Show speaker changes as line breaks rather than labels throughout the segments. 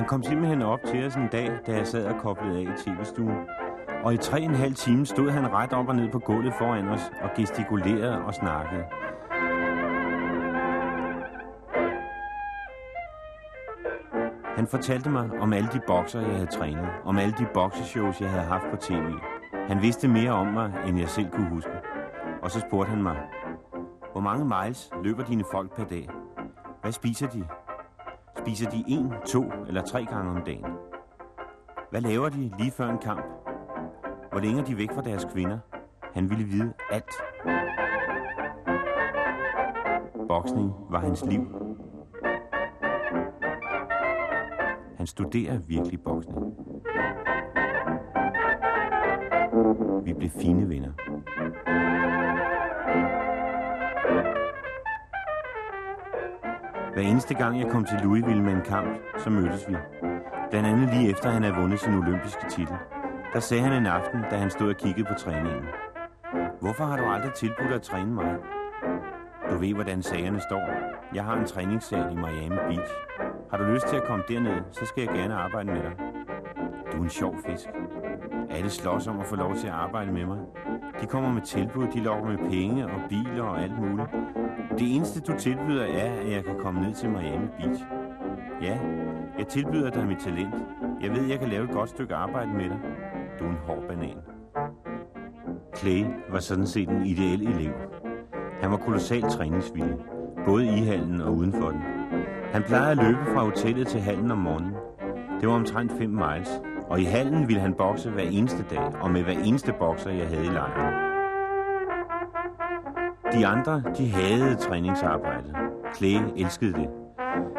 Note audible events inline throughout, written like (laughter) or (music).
Han kom simpelthen op til os en dag, da jeg sad og koblede af i tv-stuen. Og i tre og en halv time stod han ret op og ned på gulvet foran os og gestikulerede og snakkede. Han fortalte mig om alle de bokser, jeg havde trænet, om alle de bokseshows, jeg havde haft på tv. Han vidste mere om mig, end jeg selv kunne huske. Og så spurgte han mig, hvor mange miles løber dine folk per dag? Hvad spiser de? Spiser de en, to eller tre gange om dagen? Hvad laver de lige før en kamp? Hvor længe er de væk fra deres kvinder? Han ville vide alt. Boksning var hans liv. Han studerer virkelig boksning. Vi blev fine venner. Hver eneste gang jeg kom til Louisville med en kamp, så mødtes vi. Blandt andet lige efter han havde vundet sin olympiske titel. Der sagde han en aften, da han stod og kiggede på træningen. Hvorfor har du aldrig tilbudt at træne mig? Du ved, hvordan sagerne står. Jeg har en træningssal i Miami Beach. Har du lyst til at komme derned, så skal jeg gerne arbejde med dig. Du er en sjov fisk. Alle slås om at få lov til at arbejde med mig. De kommer med tilbud, de lokker med penge og biler og alt muligt. Det eneste, du tilbyder, er, at jeg kan komme ned til Miami Beach. Ja, jeg tilbyder dig mit talent. Jeg ved, jeg kan lave et godt stykke arbejde med dig. Du er en hård banan. Clay var sådan set en ideel elev. Han var kolossalt træningsvillig, både i hallen og uden for den. Han plejede at løbe fra hotellet til hallen om morgenen. Det var omtrent 5 miles, og i hallen ville han bokse hver eneste dag, og med hver eneste bokser, jeg havde i lejren. De andre, de havde træningsarbejdet. Clay elskede det.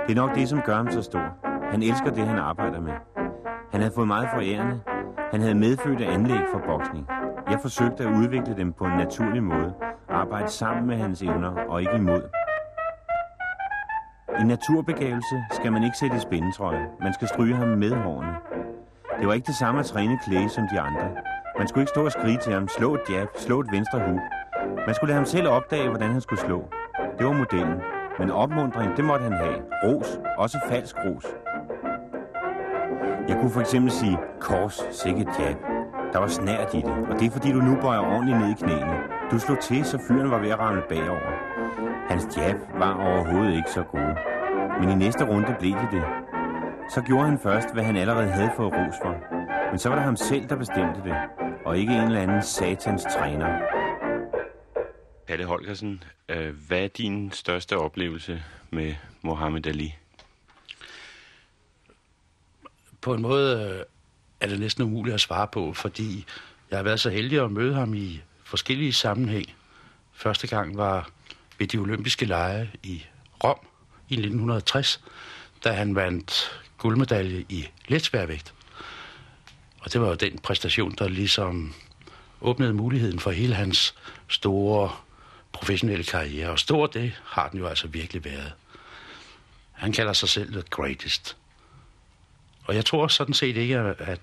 Det er nok det, som gør ham så stor. Han elsker det, han arbejder med. Han havde fået meget forærende. Han havde medfødte anlæg for boksning. Jeg forsøgte at udvikle dem på en naturlig måde. Arbejde sammen med hans evner og ikke imod. I naturbegavelse skal man ikke sætte i spændetrøje. Man skal stryge ham med hårene. Det var ikke det samme at træne klæge som de andre. Man skulle ikke stå og skrige til ham, slå et jab, slå et venstre hook. Man skulle lade ham selv opdage, hvordan han skulle slå. Det var modellen. Men opmundring, det måtte han have. Ros, også falsk ros. Jeg kunne for eksempel sige, kors, sikkert jab. Der var snært i det, og det er fordi, du nu bøjer ordentligt ned i knæene. Du slog til, så fyren var ved at ramle bagover. Hans jab var overhovedet ikke så god. Men i næste runde blev det det. Så gjorde han først, hvad han allerede havde fået ros for. Men så var det ham selv, der bestemte det, og ikke en eller anden satans træner. Palle Holgersen, øh, hvad er din største oplevelse med Mohammed Ali?
På en måde øh, er det næsten umuligt at svare på, fordi jeg har været så heldig at møde ham i forskellige sammenhæng. Første gang var ved de olympiske lege i Rom i 1960, da han vandt guldmedalje i letsværvægt. Og det var jo den præstation, der ligesom åbnede muligheden for hele hans store professionelle karriere. Og stor det har den jo altså virkelig været. Han kalder sig selv the greatest. Og jeg tror sådan set ikke, at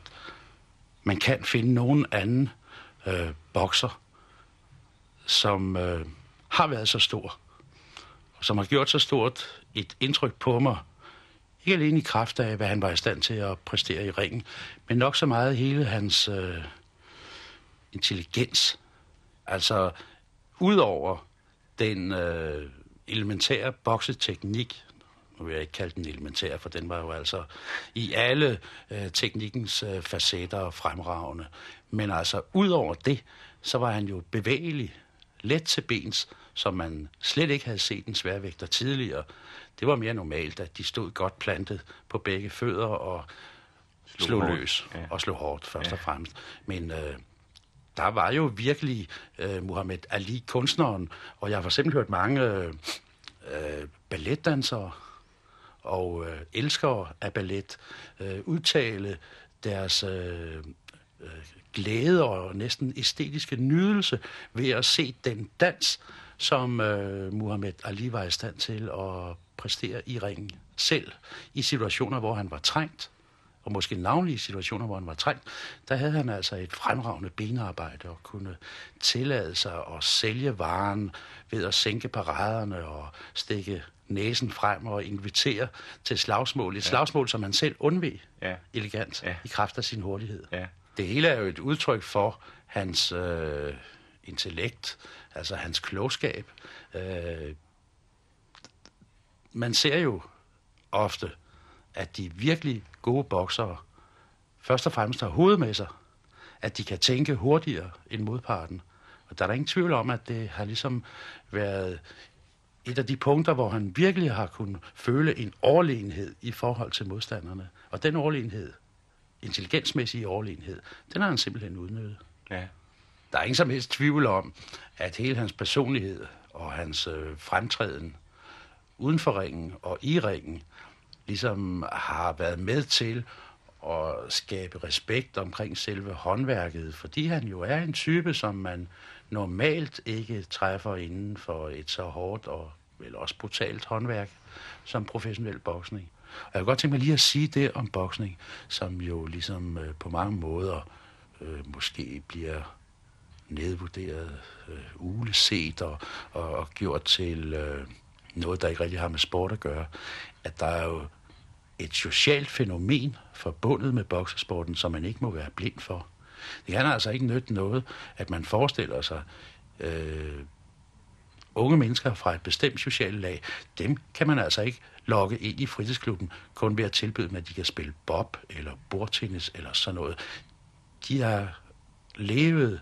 man kan finde nogen anden øh, bokser, som øh, har været så stor, og som har gjort så stort et indtryk på mig, ikke alene i kraft af, hvad han var i stand til at præstere i ringen, men nok så meget hele hans øh, intelligens. Altså, udover den øh, elementære bokseteknik, nu vil jeg ikke kalde den elementær, for den var jo altså i alle øh, teknikkens øh, facetter fremragende. Men altså, udover det, så var han jo bevægelig, let til bens, som man slet ikke havde set en sværvægter tidligere. Det var mere normalt, at de stod godt plantet på begge fødder og slog, slog løs ja. og slog hårdt først ja. og fremmest. Men øh, der var jo virkelig øh, Muhammad Ali, kunstneren, og jeg har simpelthen hørt mange øh, øh, balletdansere og øh, elskere af ballet øh, udtale deres øh, øh, glæde og næsten æstetiske nydelse ved at se den dans, som øh, Muhammad Ali var i stand til at præstere i ringen selv, i situationer, hvor han var trængt, og måske navnlige situationer, hvor han var trængt, der havde han altså et fremragende benarbejde og kunne tillade sig at sælge varen ved at sænke paraderne og stikke næsen frem og invitere til slagsmål. Et ja. slagsmål, som han selv undveg ja. elegant ja. i kraft af sin hurtighed. Ja. Det hele er jo et udtryk for hans øh, intellekt, altså hans klogskab. Øh, man ser jo ofte, at de virkelig gode boksere først og fremmest har hovedet med sig, at de kan tænke hurtigere end modparten. Og der er der ingen tvivl om, at det har ligesom været et af de punkter, hvor han virkelig har kunnet føle en overlegenhed i forhold til modstanderne. Og den overlegenhed, intelligensmæssige overlegenhed, den har han simpelthen udnyttet. Ja. Der er ingen som helst tvivl om, at hele hans personlighed og hans øh, fremtræden uden for ringen og i ringen ligesom har været med til at skabe respekt omkring selve håndværket, fordi han jo er en type, som man normalt ikke træffer inden for et så hårdt og vel også brutalt håndværk som professionel boksning. Og jeg kan godt tænke mig lige at sige det om boksning, som jo ligesom øh, på mange måder øh, måske bliver nedvurderet, øh, uleset og, og, og gjort til øh, noget, der ikke rigtig har med sport at gøre, at der er jo et socialt fænomen forbundet med boksesporten, som man ikke må være blind for. Det kan altså ikke nytte noget, at man forestiller sig øh, unge mennesker fra et bestemt socialt lag, dem kan man altså ikke lokke ind i fritidsklubben, kun ved at tilbyde dem, at de kan spille bob eller bordtennis eller sådan noget. De har levet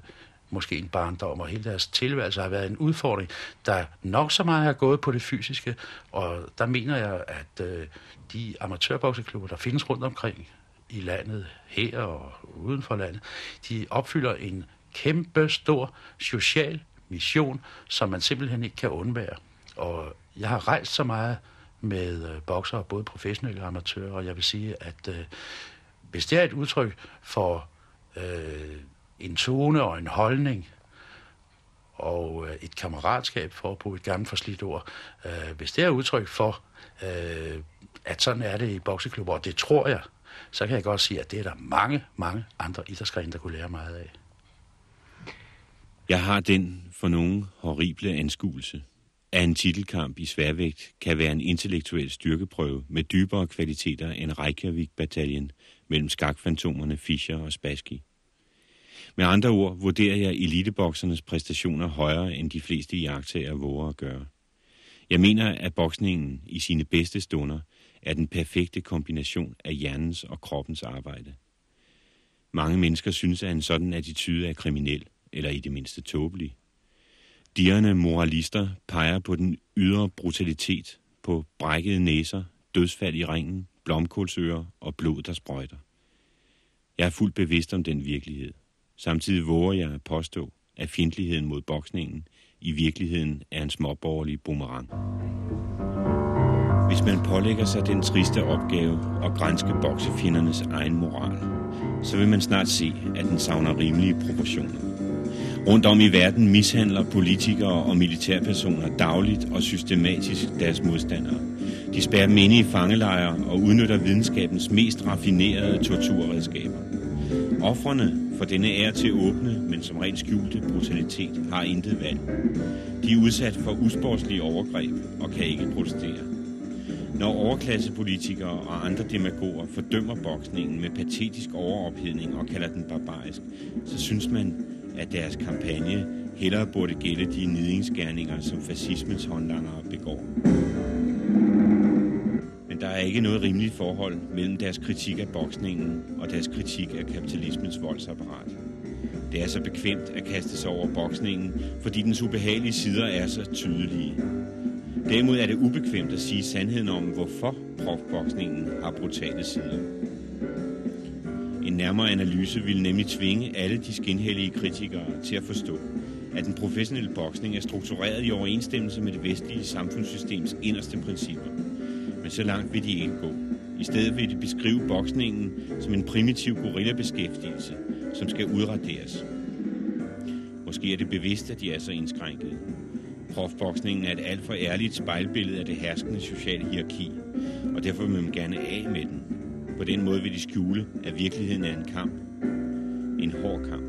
måske en barndom, og hele deres tilværelse har været en udfordring, der nok så meget har gået på det fysiske, og der mener jeg, at øh, de amatørbokseklubber, der findes rundt omkring i landet, her og uden for landet, de opfylder en kæmpe stor social mission, som man simpelthen ikke kan undvære. Og jeg har rejst så meget med øh, bokser, både professionelle og amatører, og jeg vil sige, at øh, hvis det er et udtryk for øh, en tone og en holdning, og øh, et kammeratskab, for at bruge et gammelt forslidt ord, øh, hvis det er udtryk for, øh, at sådan er det i bokseklubber, og det tror jeg, så kan jeg godt sige, at det er der mange, mange andre idrætsgrene, der kunne lære meget af.
Jeg har den for nogen horrible anskuelse, at en titelkamp i sværvægt kan være en intellektuel styrkeprøve med dybere kvaliteter end Reykjavik-bataljen mellem skakfantomerne Fischer og Spassky. Med andre ord vurderer jeg eliteboksernes præstationer højere end de fleste jagttager våger at gøre. Jeg mener, at boksningen i sine bedste stunder er den perfekte kombination af hjernens og kroppens arbejde. Mange mennesker synes, at en sådan attitude er kriminel, eller i det mindste tåbelig. Dierne moralister peger på den ydre brutalitet, på brækkede næser, dødsfald i ringen, blomkålsører og blod, der sprøjter. Jeg er fuldt bevidst om den virkelighed. Samtidig våger jeg at påstå, at fjendtligheden mod boksningen i virkeligheden er en småborgerlig boomerang. Hvis man pålægger sig den triste opgave at grænske boksefjendernes egen moral, så vil man snart se, at den savner rimelige proportioner. Rundt om i verden mishandler politikere og militærpersoner dagligt og systematisk deres modstandere. De spærrer dem inde i fangelejre og udnytter videnskabens mest raffinerede torturredskaber. Offrene for denne er til åbne, men som rent skjulte brutalitet har intet valg. De er udsat for usportslige overgreb og kan ikke protestere. Når overklassepolitikere og andre demagoger fordømmer boksningen med patetisk overophedning og kalder den barbarisk, så synes man, at deres kampagne hellere burde gælde de nidingsgerninger, som fascismens håndlangere begår. Men der er ikke noget rimeligt forhold mellem deres kritik af boksningen og deres kritik af kapitalismens voldsapparat. Det er så bekvemt at kaste sig over boksningen, fordi dens ubehagelige sider er så tydelige. Derimod er det ubekvemt at sige sandheden om, hvorfor profboksningen har brutale sider. En nærmere analyse vil nemlig tvinge alle de skinhellige kritikere til at forstå, at den professionelle boksning er struktureret i overensstemmelse med det vestlige samfundssystems inderste principper. Men så langt vil de ikke gå. I stedet vil de beskrive boksningen som en primitiv gorillabeskæftigelse, som skal udraderes. Måske er det bevidst, at de er så indskrænkede. Profboksningen er et alt for ærligt spejlbillede af det herskende sociale hierarki, og derfor vil man gerne af med den. På den måde vil de skjule, at virkeligheden er en kamp. En hård kamp.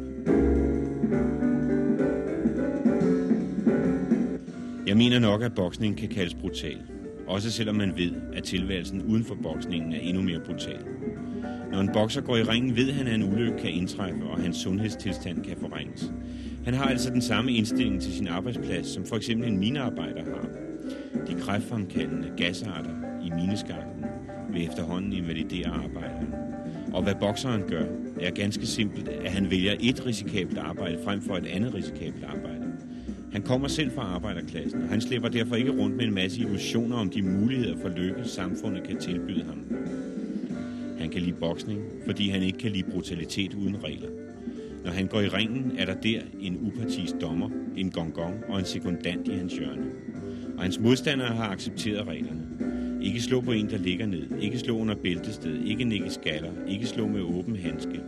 Jeg mener nok, at boksning kan kaldes brutal. Også selvom man ved, at tilværelsen uden for boksningen er endnu mere brutal. Når en bokser går i ringen, ved han, at en ulykke kan indtræffe, og hans sundhedstilstand kan forringes. Han har altså den samme indstilling til sin arbejdsplads, som for eksempel en minearbejder har. De kræftfremkaldende gasarter i mineskakten vil efterhånden invalidere arbejderen. Og hvad bokseren gør, er ganske simpelt, at han vælger et risikabelt arbejde frem for et andet risikabelt arbejde. Han kommer selv fra arbejderklassen, og han slipper derfor ikke rundt med en masse illusioner om de muligheder for lykke, samfundet kan tilbyde ham. Han kan lide boksning, fordi han ikke kan lide brutalitet uden regler. Når han går i ringen, er der der en upartisk dommer, en gongong og en sekundant i hans hjørne. Og hans modstandere har accepteret reglerne. Ikke slå på en, der ligger ned. Ikke slå under bæltested. Ikke nikke skaller. Ikke slå med åben handske.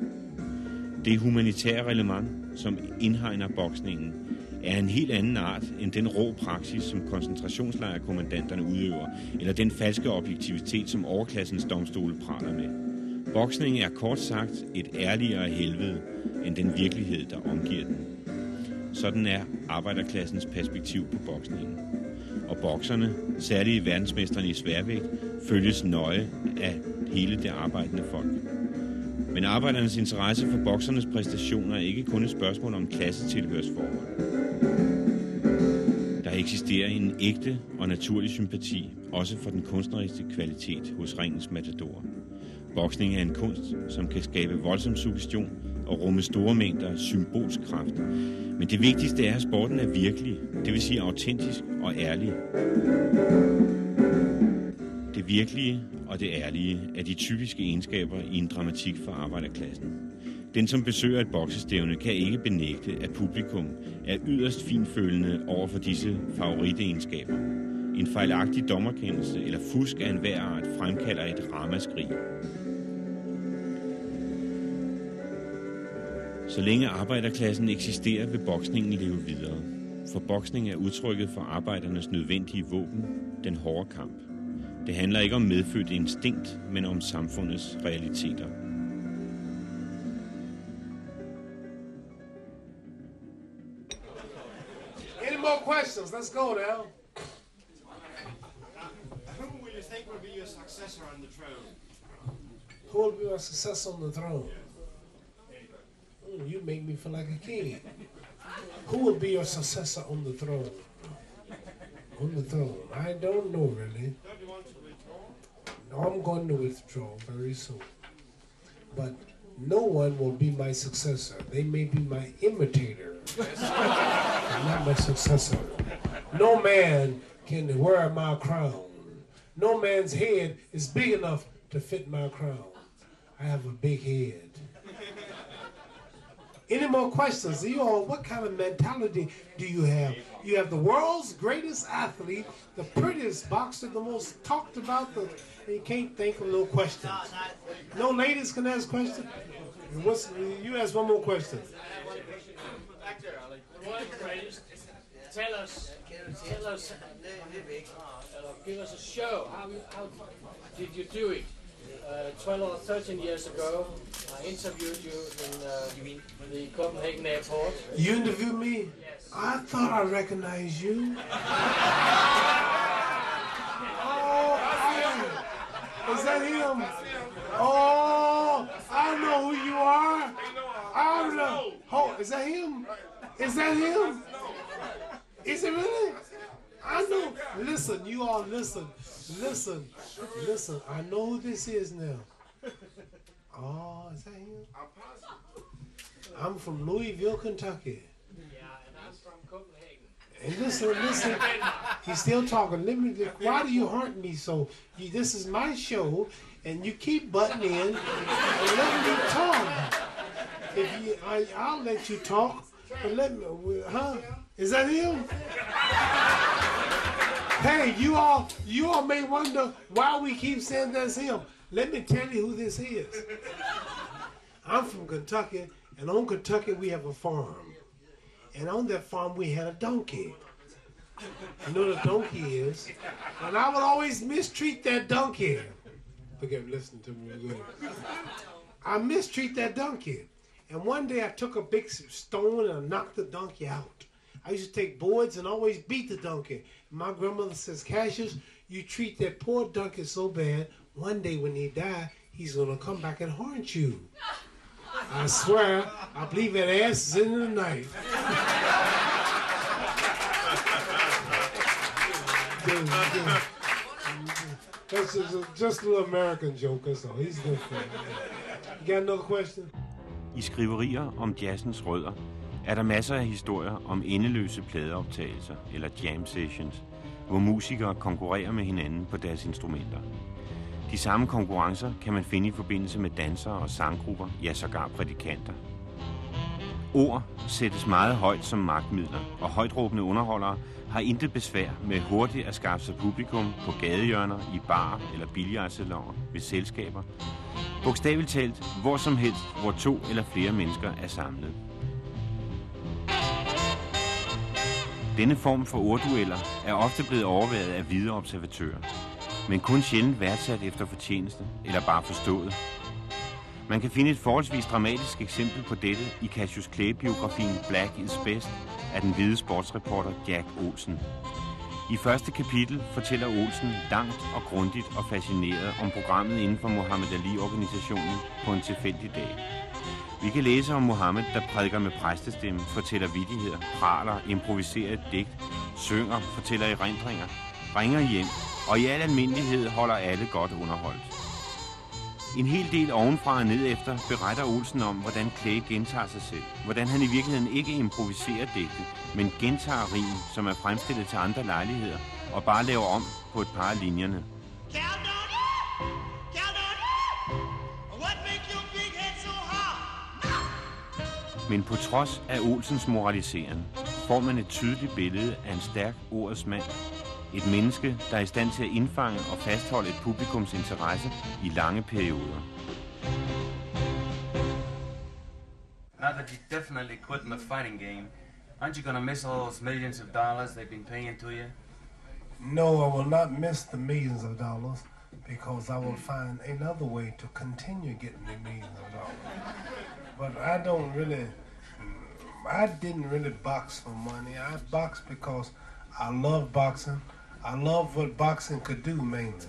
Det humanitære reglement, som indhegner boksningen, er en helt anden art end den rå praksis, som koncentrationslejrkommandanterne udøver, eller den falske objektivitet, som overklassens domstole praler med. Boksning er kort sagt et ærligere helvede end den virkelighed, der omgiver den. Sådan er arbejderklassens perspektiv på boksningen. Og bokserne, særligt verdensmestrene i sværvægt, følges nøje af hele det arbejdende folk. Men arbejdernes interesse for boksernes præstationer er ikke kun et spørgsmål om klassetilhørsforhold. Eksisterer en ægte og naturlig sympati, også for den kunstneriske kvalitet hos ringens matadorer. Boksning er en kunst, som kan skabe voldsom suggestion og rumme store mængder symbolsk kraft. Men det vigtigste er, at sporten er virkelig, det vil sige autentisk og ærlig. Det virkelige og det ærlige er de typiske egenskaber i en dramatik for arbejderklassen. Den, som besøger et boksestævne, kan ikke benægte, at publikum er yderst finfølende over for disse favoritegenskaber. En fejlagtig dommerkendelse eller fusk af enhver art fremkalder et ramaskrig. Så længe arbejderklassen eksisterer, vil boksningen leve videre. For boksning er udtrykket for arbejdernes nødvendige våben, den hårde kamp. Det handler ikke om medfødt instinkt, men om samfundets realiteter.
Questions? Let's go now.
Who will you think will be your successor on the throne?
Who will be my successor on the throne? Mm, you make me feel like a king. Who will be your successor on the throne? On the throne. I don't know really.
Don't you want to withdraw?
No, I'm going to withdraw very soon. But no one will be my successor. They may be my imitator, (laughs) but not my successor. No man can wear my crown. No man's head is big enough to fit my crown. I have a big head. Any more questions? You all, what kind of mentality do you have? You have the world's greatest athlete, the prettiest boxer, the most talked about, the, you can't think of no questions. No ladies can ask questions? What's, you ask one more question.
The world's. Tell us, tell us, uh, give us a show. How, how did you do it? Uh, 12 or 13 years ago, I interviewed you in uh, the Copenhagen airport.
You interviewed me? I thought I recognized you. oh, is that him? Oh, I know who you are. I know. Oh, is that him? Is that him? Is it really? I know. Listen, you all listen. Listen. Listen. I know who this is now. Oh, is that him? I'm from Louisville, Kentucky.
Yeah, and I'm from Copenhagen.
And listen, listen. He's still talking. Let me. Why do you haunt me so? You, this is my show, and you keep butting in and let me talk. If you, I, I'll let you talk, let me. Uh, huh? Is that him? Hey, you all, you all may wonder why we keep saying that's him. Let me tell you who this is. I'm from Kentucky, and on Kentucky we have a farm. And on that farm, we had a donkey. You know a donkey is? And I would always mistreat that donkey. Forget listening to me. I mistreat that donkey. And one day I took a big stone and I knocked the donkey out. I used to take boards and always beat the donkey. My grandmother says, Cassius, you treat that poor donkey so bad, one day when he die, he's gonna come back and haunt you. I swear, I believe that ass is in the night. That's just a, little American joke, all. He's good for it. You got another question?
I skriverier om jazzens rødder er der masser af historier om endeløse pladeoptagelser eller jam sessions, hvor musikere konkurrerer med hinanden på deres instrumenter. De samme konkurrencer kan man finde i forbindelse med dansere og sanggrupper, ja sågar prædikanter. Ord sættes meget højt som magtmidler, og højtråbende underholdere har intet besvær med hurtigt at skaffe sig publikum på gadehjørner, i bar eller billiardsalonger ved selskaber. Bogstaveligt talt, hvor som helst, hvor to eller flere mennesker er samlet. Denne form for orddueller er ofte blevet overvejet af hvide observatører, men kun sjældent værdsat efter fortjeneste eller bare forstået. Man kan finde et forholdsvis dramatisk eksempel på dette i Cassius Clay-biografien Black is Best af den hvide sportsreporter Jack Olsen. I første kapitel fortæller Olsen langt og grundigt og fascineret om programmet inden for Muhammad Ali-organisationen på en tilfældig dag. Vi kan læse om Mohammed, der prædiker med præstestemme, fortæller vidigheder, praler, improviserer et digt, synger, fortæller erindringer, ringer hjem, og i al almindelighed holder alle godt underholdt. En hel del ovenfra og ned efter beretter Olsen om, hvordan Clay gentager sig selv. Hvordan han i virkeligheden ikke improviserer digte, men gentager rim, som er fremstillet til andre lejligheder, og bare laver om på et par af linjerne.
What make big head so hard?
Men på trods af Olsens moraliseren, får man et tydeligt billede af en stærk ordets mand. Et menneske, der er i stand til at indfange og fastholde et publikums interesse i lange perioder.
Now that you definitely quit in the fighting game, aren't you gonna miss all those millions of dollars they've been paying to you?
No, I will not miss the millions of dollars because I will find another way to continue getting the millions of dollars. But I don't really, I didn't really box for money. I boxed because I love boxing. I love what boxing could do mainly.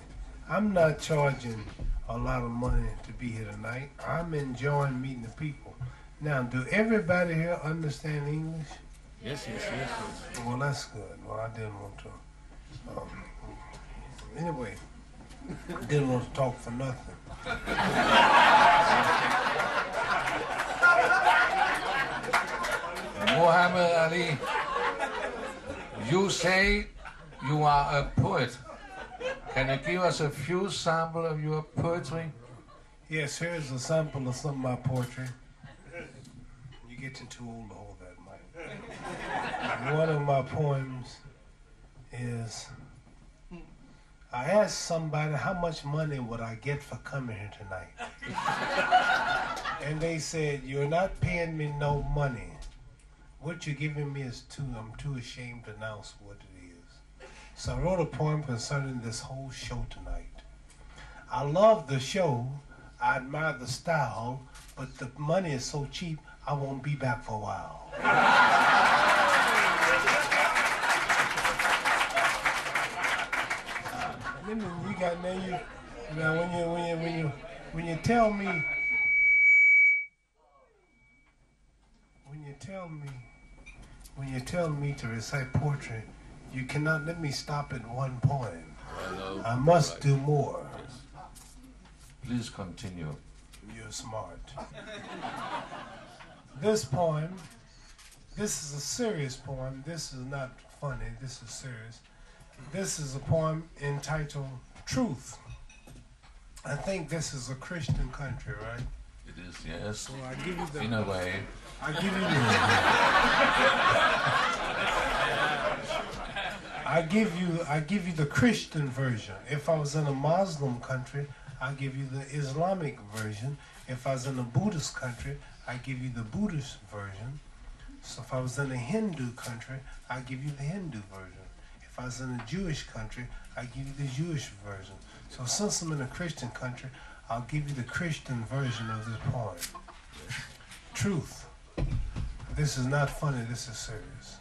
I'm not charging a lot of money to be here tonight. I'm enjoying meeting the people. Now, do everybody here understand English?
Yes, yes, yes. yes.
Well, that's good. Well, I didn't want to. Um, anyway, didn't want to talk for nothing.
Muhammad Ali, you say you are a poet. Can you give us a few sample of your poetry?
Yes, here's a sample of some of my poetry. You get too old to hold that mic. (laughs) One of my poems is I asked somebody how much money would I get for coming here tonight? (laughs) and they said, You're not paying me no money. What you're giving me is too, I'm too ashamed to announce what it. So I wrote a poem concerning this whole show tonight. I love the show. I admire the style, but the money is so cheap, I won't be back for a while. (laughs) You got now you now when you when you when you when you tell me when you tell me when you tell me to recite poetry, you cannot let me stop at one poem. I must do more.
Please continue.
You're smart. this poem, this is a serious poem. This is not funny. This is serious. This is a poem entitled Truth. I think this is a Christian country, right?
It is, yes.
So I give you the
In a way.
I give you (laughs) I give you I give you the Christian version. If I was in a Muslim country, I give you the Islamic version. If I was in a Buddhist country, I give you the Buddhist version. So if I was in a Hindu country, I give you the Hindu version. If I was in a Jewish country, I give you the Jewish version. So since I'm in a Christian country, I'll give you the Christian version of this poem. Truth. This is not funny, this is serious.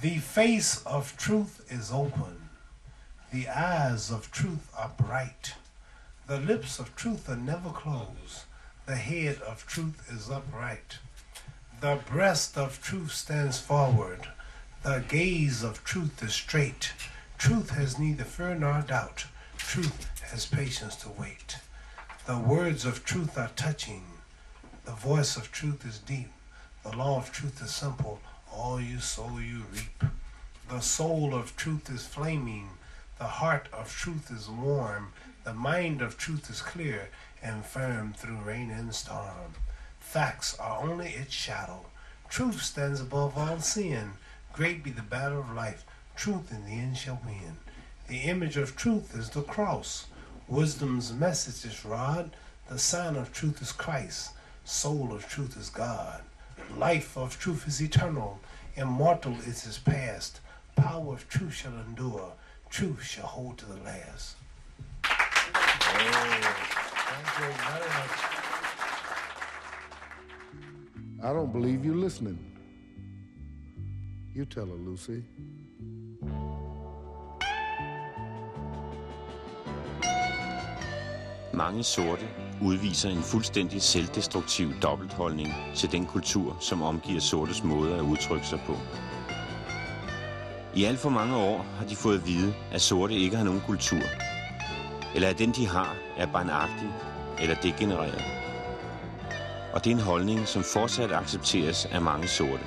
The face of truth is open. The eyes of truth are bright. The lips of truth are never closed. The head of truth is upright. The breast of truth stands forward. The gaze of truth is straight. Truth has neither fear nor doubt. Truth has patience to wait. The words of truth are touching. The voice of truth is deep. The law of truth is simple. All you sow, you reap. The soul of truth is flaming. The heart of truth is warm. The mind of truth is clear and firm through rain and storm. Facts are only its shadow. Truth stands above all sin. Great be the battle of life. Truth in the end shall win. The image of truth is the cross. Wisdom's message is rod. The sign of truth is Christ. Soul of truth is God. Life of truth is eternal. Immortal is his past. Power of truth shall endure. Truth shall hold to the last.
Thank you very much.
I don't believe you're listening. You tell her, Lucy.
Mange sorte udviser en fuldstændig selvdestruktiv dobbeltholdning til den kultur, som omgiver sortes måde at udtrykke sig på. I alt for mange år har de fået at vide, at sorte ikke har nogen kultur, eller at den de har er barnagtig eller degenereret. Og det er en holdning, som fortsat accepteres af mange sorte.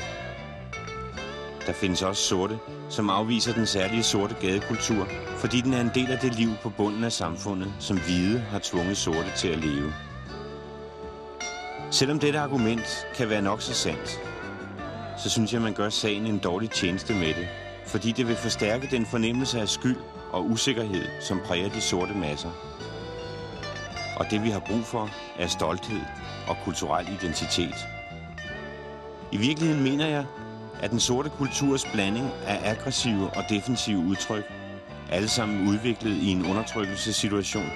Der findes også sorte, som afviser den særlige sorte gadekultur, fordi den er en del af det liv på bunden af samfundet, som hvide har tvunget sorte til at leve. Selvom dette argument kan være nok så sandt, så synes jeg, man gør sagen en dårlig tjeneste med det, fordi det vil forstærke den fornemmelse af skyld og usikkerhed, som præger de sorte masser. Og det vi har brug for, er stolthed og kulturel identitet. I virkeligheden mener jeg, at den sorte kulturs blanding af aggressive og defensive udtryk, alle sammen udviklet i en undertrykkelsessituation,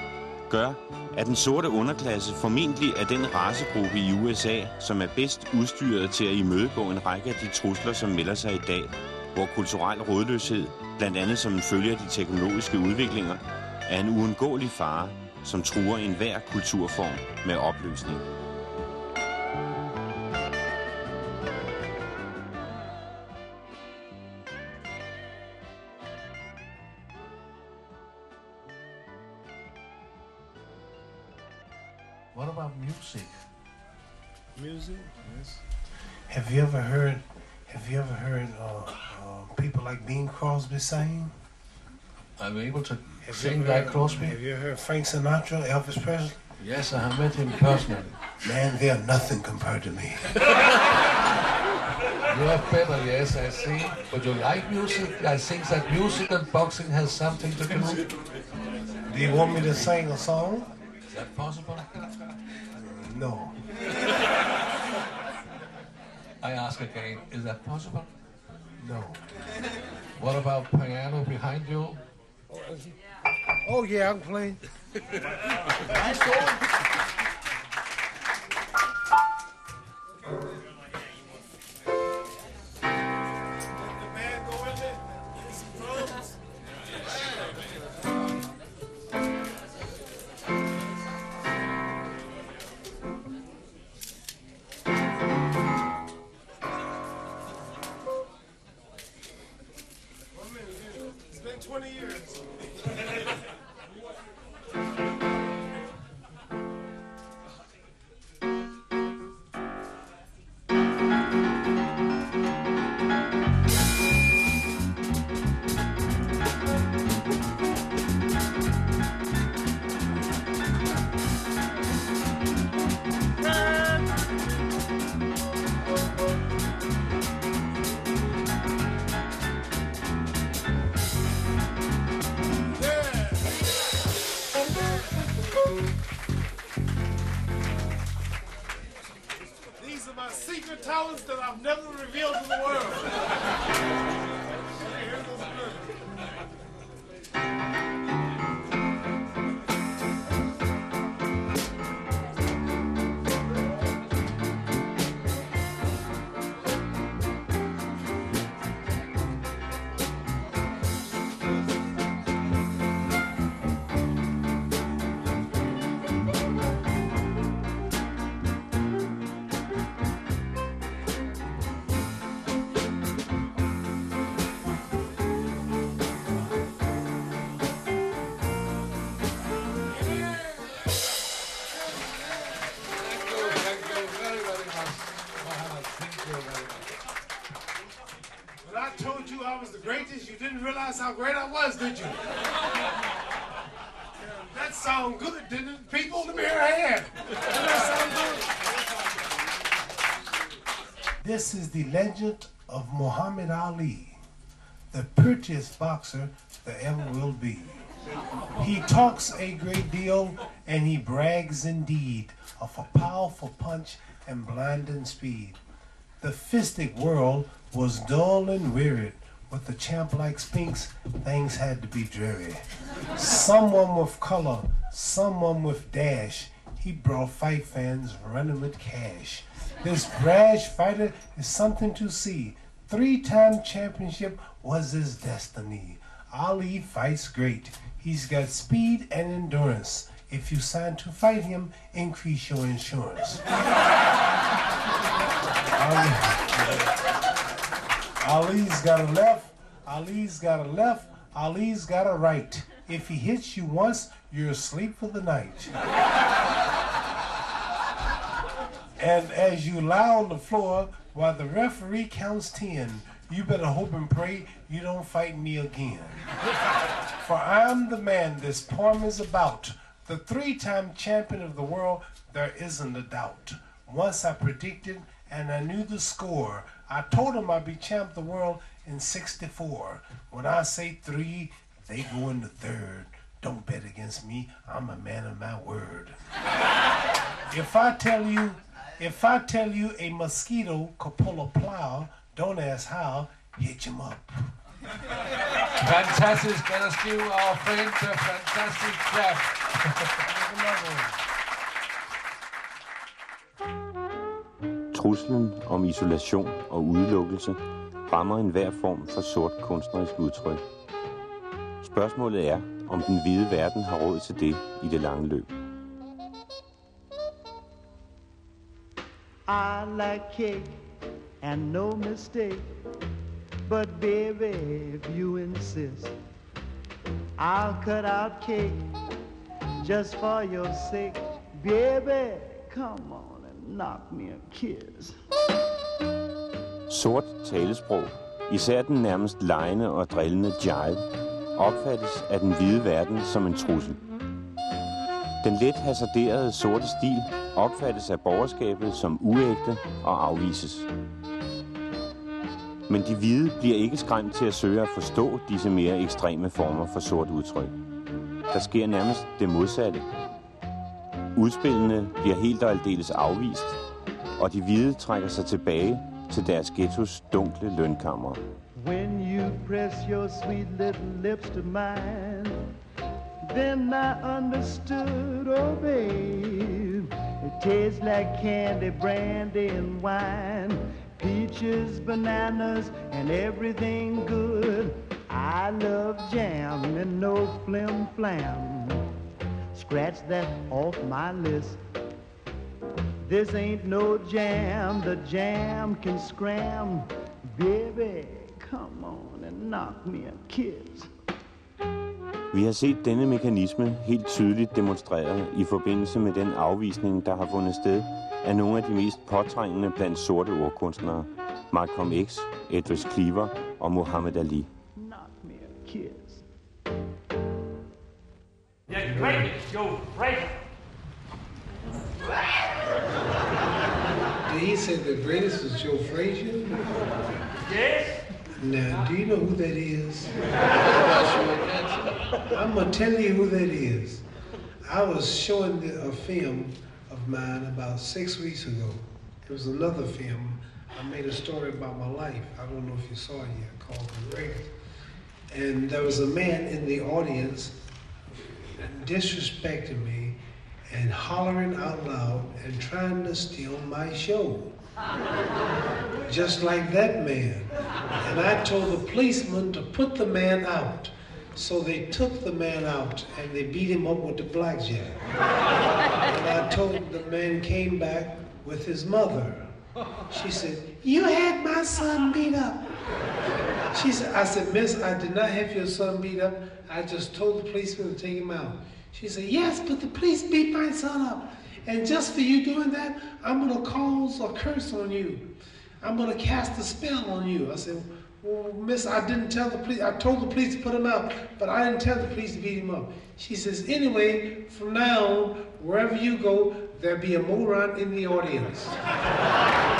gør, at den sorte underklasse formentlig er den racegruppe i USA, som er bedst udstyret til at imødegå en række af de trusler, som melder sig i dag, hvor kulturel rådløshed, blandt andet som en følge af de teknologiske udviklinger, er en uundgåelig fare, som truer enhver kulturform med opløsning.
Have you ever heard? Have you ever heard uh, uh, people like Bing Crosby sing?
Are you able to
Have
sing like Crosby?
Have you heard Frank Sinatra, Elvis Presley?
Yes, I have met him personally.
Man, they are nothing compared to me. (laughs)
You are better, yes, I see. But you like music? I think that music and boxing has something to do. With it.
Do you want me to sing a song?
Is that possible?
No.
I ask again, is that possible?
No.
What about piano behind you?
Oh yeah, (laughs) I can I've never revealed to the world. You? that sound good, didn't it? People, let me hear a hand. Didn't that sound good? This is the legend of Muhammad Ali, the prettiest boxer there ever will be. He talks a great deal and he brags indeed of a powerful punch and blinding speed. The fistic world was dull and wearied. With a champ like Spinks, things had to be dreary. Someone with color, someone with dash. He brought fight fans running with cash. This brash fighter is something to see. Three-time championship was his destiny. Ali fights great. He's got speed and endurance. If you sign to fight him, increase your insurance. (laughs) Ali, Ali's got a left, Ali's got a left, Ali's got a right. If he hits you once, you're asleep for the night. And as you lie on the floor while the referee counts 10, you better hope and pray you don't fight me again. For I'm the man this poem is about. The three time champion of the world, there isn't a doubt. Once I predicted and I knew the score. I told him I'd be champ of the world in 64. When I say three, they go in the third. Don't bet against me. I'm a man of my word. if I tell you, if I tell you a mosquito could pull a plow, don't ask how, hitch him up.
Fantastisk. Lad os give our friend a fantastic.
Truslen om isolation og udelukkelse rammer enhver form for sort kunstnerisk udtryk. Spørgsmålet er, om den hvide verden har råd til det i det lange løb.
I like cake and no mistake. But baby, if you insist, I'll cut out cake just for your sake. Baby, come on knock me a kiss.
Sort talesprog, især den nærmest lejende og drillende jive, opfattes af den hvide verden som en trussel. Den let hasarderede sorte stil opfattes af borgerskabet som uægte og afvises. Men de hvide bliver ikke skræmt til at søge at forstå disse mere ekstreme former for sort udtryk. Der sker nærmest det modsatte. Udspillene bliver helt og aldeles afvist, og de hvide trækker sig tilbage til deres ghettos dunkle lønkammer.
When you press your sweet little lips to mine, then I understood, oh babe. It tastes like candy, brandy, and wine. Peaches, bananas, and everything good. I love jam and no flim flam. Scratch that off my list. This ain't no jam, the jam can scram. Baby, come on and knock me a kiss.
Vi har set denne mekanisme helt tydeligt demonstreret i forbindelse med den afvisning, der har fundet sted af nogle af de mest påtrængende blandt sorte ordkunstnere. Malcolm X, Edward Cleaver og Muhammad Ali.
Knock me a
The greatest Joe Frazier.
Did he say the greatest was Joe Frazier?
Yes?
Now, do you know who that is? I'm gonna tell you who that is. I was showing the, a film of mine about six weeks ago. It was another film. I made a story about my life. I don't know if you saw it yet, called The Race. And there was a man in the audience disrespecting me and hollering out loud and trying to steal my show. (laughs) Just like that man. And I told the policeman to put the man out. So they took the man out and they beat him up with the blackjack. and I told the man came back with his mother. She said, You had my son beat up. She said, I said, Miss, I did not have your son beat up. I just told the policeman to take him out. She said, Yes, but the police beat my son up. And just for you doing that, I'm going to cause a curse on you. I'm going to cast a spell on you. I said, Well, miss, I didn't tell the police. I told the police to put him out, but I didn't tell the police to beat him up. She says, anyway, from now on, wherever you go, there'll be a moron in the audience. (laughs)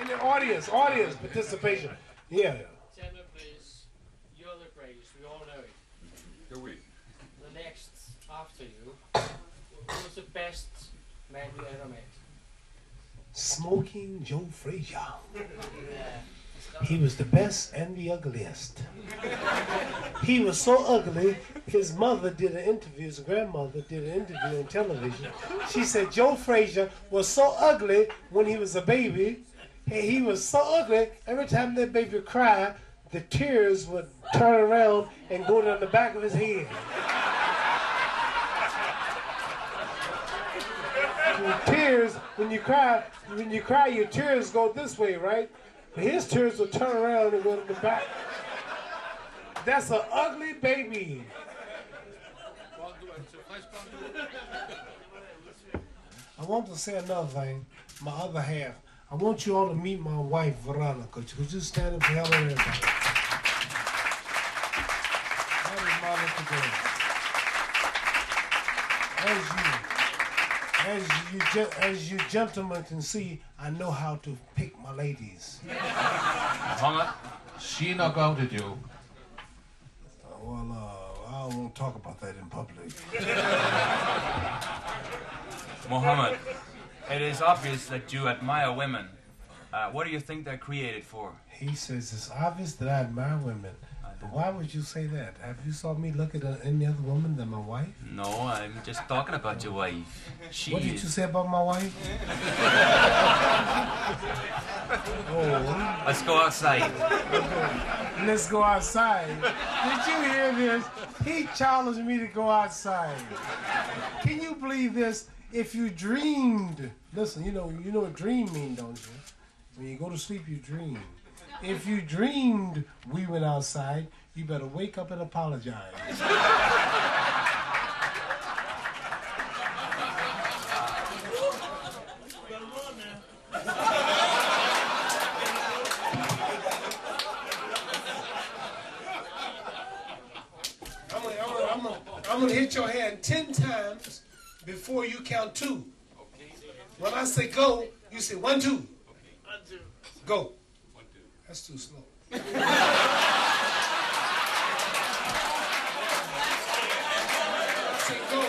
In the audience, audience participation. Yeah.
Tell me, please, you're the greatest. We all know it.
Here we.
The next after you, who was the best man you ever met?
Smoking Joe Frazier. Yeah. He was the best and the ugliest. He was so ugly, his mother did an interview, his grandmother did an interview on television. She said Joe Frazier was so ugly when he was a baby. He he was so ugly, every time that baby cried, the tears would turn around and go down the back of his head. Tears, when you cry, when you cry, your tears go this way, right? But his tears will turn around and go to the back. That's an ugly baby. I want to say another thing. My other half. I want you all to meet my wife, Veronica. Could you stand up for everybody? That is. As you, as you, as you gentlemen can see, I know how to pick my ladies.
Muhammad, she knocked out at you.
Well, uh, I won't talk about that in public.
Muhammad, it is obvious that you admire women. Uh, what do you think they're created for?
He says it's obvious that I admire women. But why would you say that? Have you saw me look at any other woman than my wife?
No, I'm just talking about your wife. She
what did
is-
you say about my wife? (laughs) oh,
Let's go outside.
let's go outside. Did you hear this? He challenged me to go outside. Can you believe this? If you dreamed, listen, you know, you know what dream mean, don't you? When you go to sleep, you dream. If you dreamed we went outside, you better wake up and apologize. I'm gonna, hit your hand ten times before you count two. When I say go, you say one, two. Go. One two. That's too slow. say go.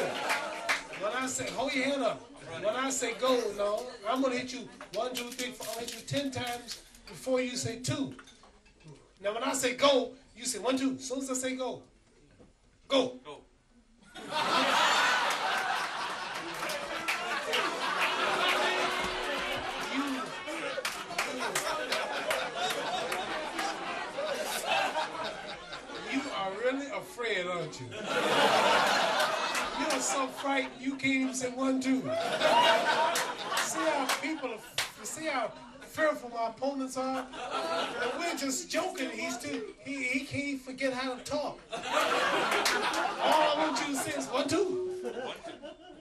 When I say hold your hand up. When I say go, no, I'm gonna hit you one, two, three, four. I'll hit you ten times before you say two. Now when I say go, you say one, two. As soon as I say go, go. Go. (laughs) you? You are so frightened you can't even say one, two. See how people, are, see how fearful my opponents are? And we're just joking. He's too, he, he can't forget how to talk. All I want you to say is one, two.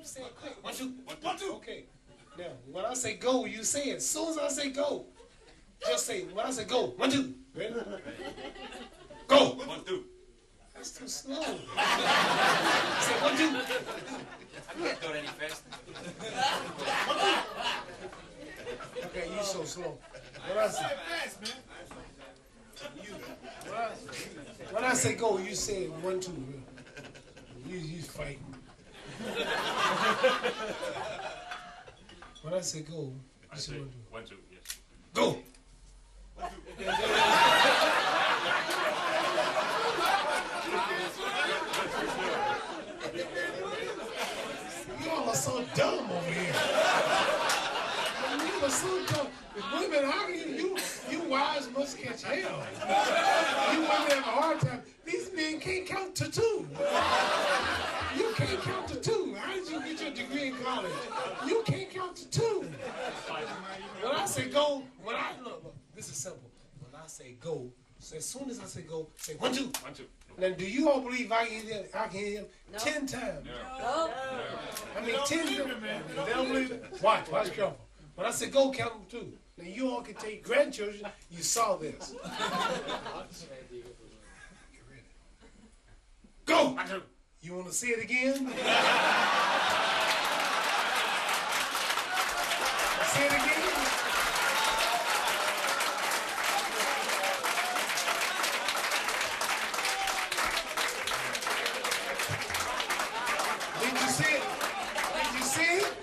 Say it quick. One, two. One, two. Okay. Now, when I say go, you say it. As soon as I say go, just say, when I say go, one, two. Ready? Go. One, two. That's too slow. say one, two.
I can't do it any faster.
Okay, you're so slow. What I say, when I, when I say go, you say one, two. You, you fighting. when I say go, I say one, two.
One, two, yes.
Go. You all are so dumb over here. You are so dumb. Women, how you, you, you wives must catch hell. You women have a hard time. These men can't count to two. You can't count to two. How did you get your degree in college? You can't count to two. When I say go, when I look, look, this is simple. When I say go, So as soon as I say go, say one, two. One, two. Now, do you all believe I can hear him, I can hear him ten times?
No.
I mean, ten times. They don't believe it? Watch, watch careful. When I said go, count them two. Now, you all can take grandchildren. You saw this. (laughs) Go! You want to see it again? (laughs) see it again? Did you see it? Did you see it?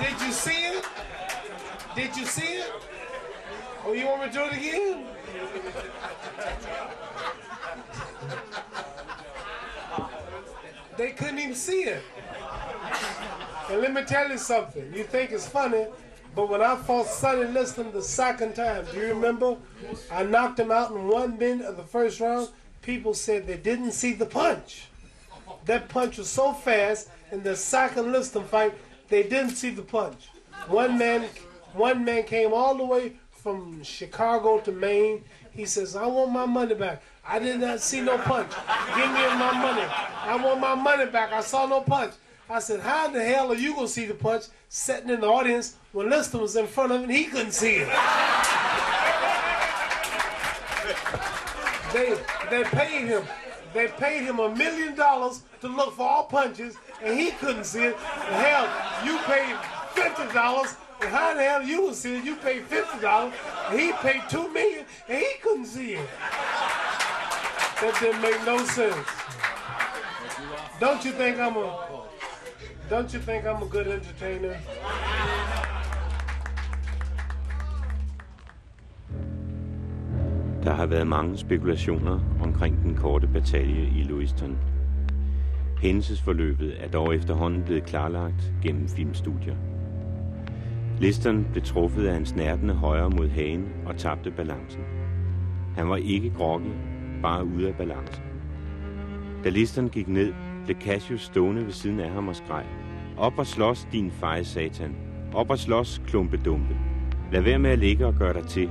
Did you see it? Did you see it? Oh, you want me to do it again? They couldn't even see it. And let me tell you something. You think it's funny, but when I fought Sonny Liston the second time, do you remember? I knocked him out in one minute of the first round. People said they didn't see the punch. That punch was so fast in the second Liston fight, they didn't see the punch. One man, one man came all the way from Chicago to Maine. He says, "I want my money back. I did not see no punch. Give me my money. I want my money back. I saw no punch." I said, "How the hell are you gonna see the punch sitting in the audience when Liston was in front of him and he couldn't see it?" they they paid him. They paid him a million dollars to look for all punches, and he couldn't see it. Hell, you paid fifty dollars, how the hell you would see it? You paid fifty dollars, and he paid two million, and he couldn't see it. That didn't make no sense. Don't you think I'm a? Don't you think I'm a good entertainer?
Der har været mange spekulationer omkring den korte batalje i Lewiston. Hændelsesforløbet er dog efterhånden blevet klarlagt gennem filmstudier. Listeren blev truffet af hans snærtende højre mod hagen og tabte balancen. Han var ikke groggy, bare ude af balance. Da listeren gik ned, blev Cassius stående ved siden af ham og skreg. Op og slås, din feje satan. Op og slås, klumpedumpe. Lad være med at ligge og gøre dig til.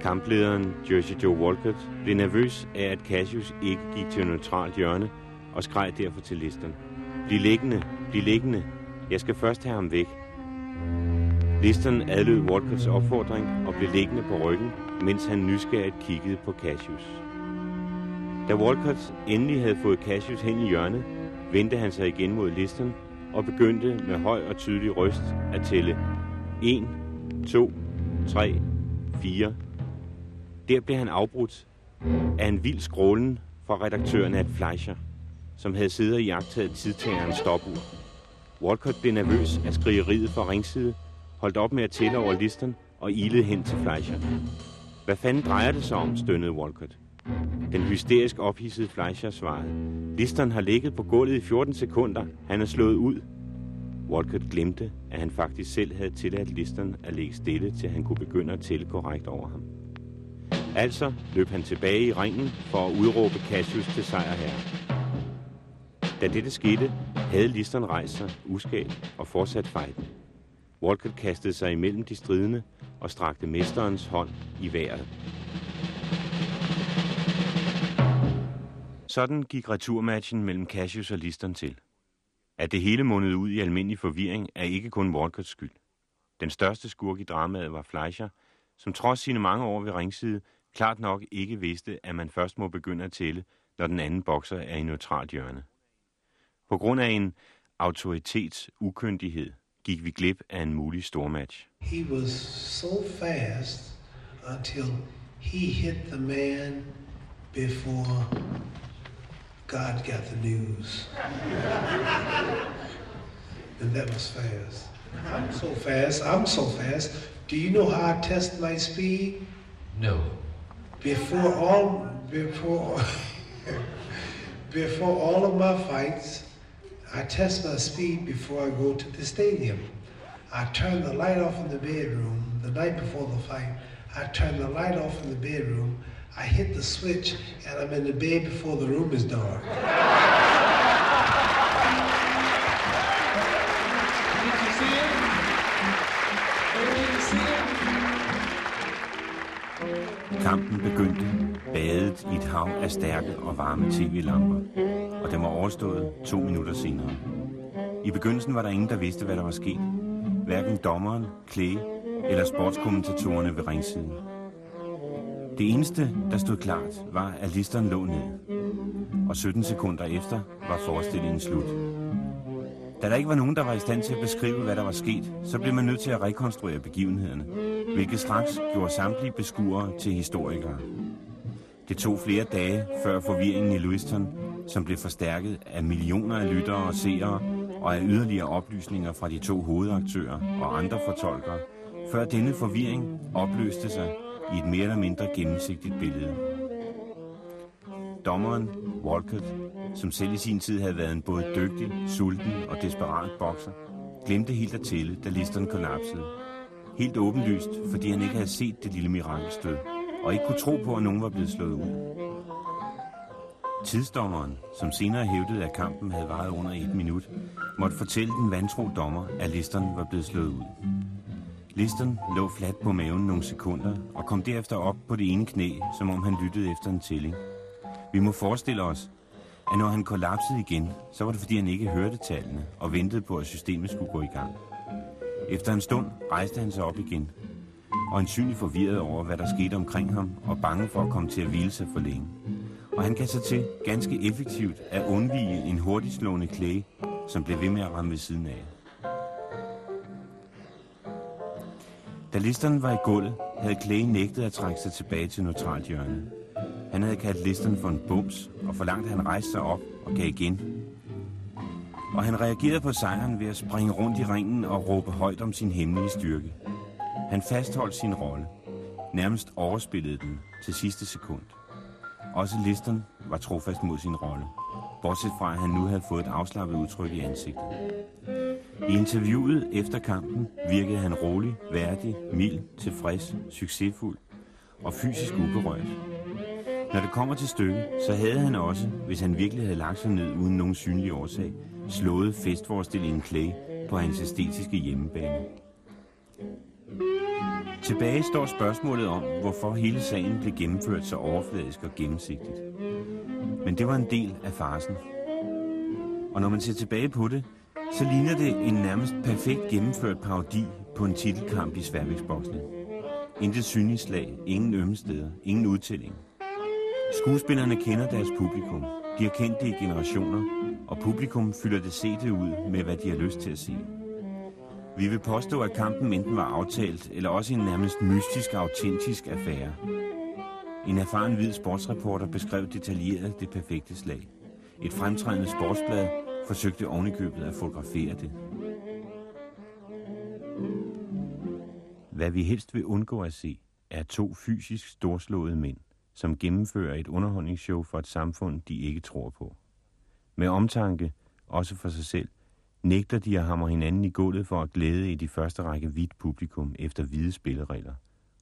Kamplederen Jersey Joe Walcott blev nervøs af, at Cassius ikke gik til neutralt hjørne og skreg derfor til listeren. Bliv liggende, bliv liggende. Jeg skal først have ham væk. Listeren adlød Walkers opfordring og blev liggende på ryggen, mens han nysgerrigt kiggede på Cassius. Da Walcott endelig havde fået Cassius hen i hjørnet, vendte han sig igen mod listen og begyndte med høj og tydelig røst at tælle 1, 2, 3, 4. Der blev han afbrudt af en vild skrålen fra redaktøren af Fleischer, som havde siddet og jagtet tidtagerens stopur. Walcott blev nervøs af skrigeriet fra ringside, holdt op med at tælle over listen og ilede hen til Fleischer. Hvad fanden drejer det sig om, stønnede Walcott. Den hysterisk ophidsede Fleischer svarede. Listeren har ligget på gulvet i 14 sekunder. Han er slået ud. Walcott glemte, at han faktisk selv havde tilladt listeren at ligge stille, til han kunne begynde at tælle korrekt over ham. Altså løb han tilbage i ringen for at udråbe Cassius til sejrherre. Da dette skete, havde listeren rejst sig uskalt og fortsat fejden. Walcott kastede sig imellem de stridende og strakte mesterens hånd i vejret. Sådan gik returmatchen mellem Cassius og Liston til. At det hele mundede ud i almindelig forvirring er ikke kun Walcotts skyld. Den største skurk i dramaet var Fleischer, som trods sine mange år ved ringside klart nok ikke vidste, at man først må begynde at tælle, når den anden bokser er i neutralt hjørne. På grund af en autoritetsukundighed gik vi glip af en mulig stormatch.
He was so fast until he hit the man before God got the news. and that was fast. I'm so fast. I'm so fast. Do you know how I test my speed?
No.
Before all, before, (laughs) before all of my fights, I test my speed before I go to the stadium. I turn the light off in the bedroom the night before the fight. I turn the light off in the bedroom. I hit the switch and I'm in the bed before the room is dark.
Did you see it? Did you see it?
kampen begyndte, badet i et hav af stærke og varme tv-lamper, og den var overstået to minutter senere. I begyndelsen var der ingen, der vidste, hvad der var sket. Hverken dommeren, Klee eller sportskommentatorerne ved ringsiden. Det eneste, der stod klart, var, at listeren lå ned. Og 17 sekunder efter var forestillingen slut. Da der ikke var nogen, der var i stand til at beskrive, hvad der var sket, så blev man nødt til at rekonstruere begivenhederne, hvilket straks gjorde samtlige beskuere til historikere. Det tog flere dage før forvirringen i Lewiston, som blev forstærket af millioner af lyttere og seere og af yderligere oplysninger fra de to hovedaktører og andre fortolkere, før denne forvirring opløste sig i et mere eller mindre gennemsigtigt billede. Dommeren, Walcott, som selv i sin tid havde været en både dygtig, sulten og desperat bokser, glemte helt at tælle, da listeren kollapsede. Helt åbenlyst, fordi han ikke havde set det lille mirakelstød, og ikke kunne tro på, at nogen var blevet slået ud. Tidsdommeren, som senere hævdede, at kampen havde varet under et minut, måtte fortælle den vantro dommer, at listeren var blevet slået ud. Listeren lå fladt på maven nogle sekunder og kom derefter op på det ene knæ, som om han lyttede efter en tælling. Vi må forestille os, at når han kollapsede igen, så var det fordi han ikke hørte tallene og ventede på, at systemet skulle gå i gang. Efter en stund rejste han sig op igen, og ansynligt forvirret over, hvad der skete omkring ham, og bange for at komme til at hvile sig for længe. Og han gav sig til ganske effektivt at undvige en hurtigslående klæge, som blev ved med at ramme ved siden af. Da listeren var i gulvet, havde Clay nægtet at trække sig tilbage til neutralt hjørne. Han havde kaldt listeren for en bums, og forlangt, at han rejste sig op og gav igen. Og han reagerede på sejren ved at springe rundt i ringen og råbe højt om sin hemmelige styrke. Han fastholdt sin rolle, nærmest overspillede den til sidste sekund. Også listeren var trofast mod sin rolle, bortset fra at han nu havde fået et afslappet udtryk i ansigtet. I interviewet efter kampen virkede han rolig, værdig, mild, tilfreds, succesfuld og fysisk uberørt. Når det kommer til stykket, så havde han også, hvis han virkelig havde lagt sig ned uden nogen synlig årsag, slået festforestillingen Clay på hans æstetiske hjemmebane. Tilbage står spørgsmålet om, hvorfor hele sagen blev gennemført så overfladisk og gennemsigtigt. Men det var en del af farsen. Og når man ser tilbage på det, så ligner det en nærmest perfekt gennemført parodi på en titelkamp i sværvægtsboksning. Intet synligt slag, ingen ømme steder, ingen udtælling. Skuespillerne kender deres publikum. De har kendt det i generationer, og publikum fylder det sete ud med, hvad de har lyst til at sige. Vi vil påstå, at kampen enten var aftalt, eller også en nærmest mystisk, autentisk affære. En erfaren hvid sportsreporter beskrev detaljeret det perfekte slag. Et fremtrædende sportsblad forsøgte ovenikøbet at fotografere det. Hvad vi helst vil undgå at se, er to fysisk storslåede mænd, som gennemfører et underholdningsshow for et samfund, de ikke tror på. Med omtanke, også for sig selv, nægter de at hamre hinanden i gulvet for at glæde i de første række hvidt publikum efter hvide spilleregler,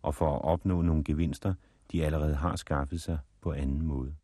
og for at opnå nogle gevinster, de allerede har skaffet sig på anden måde.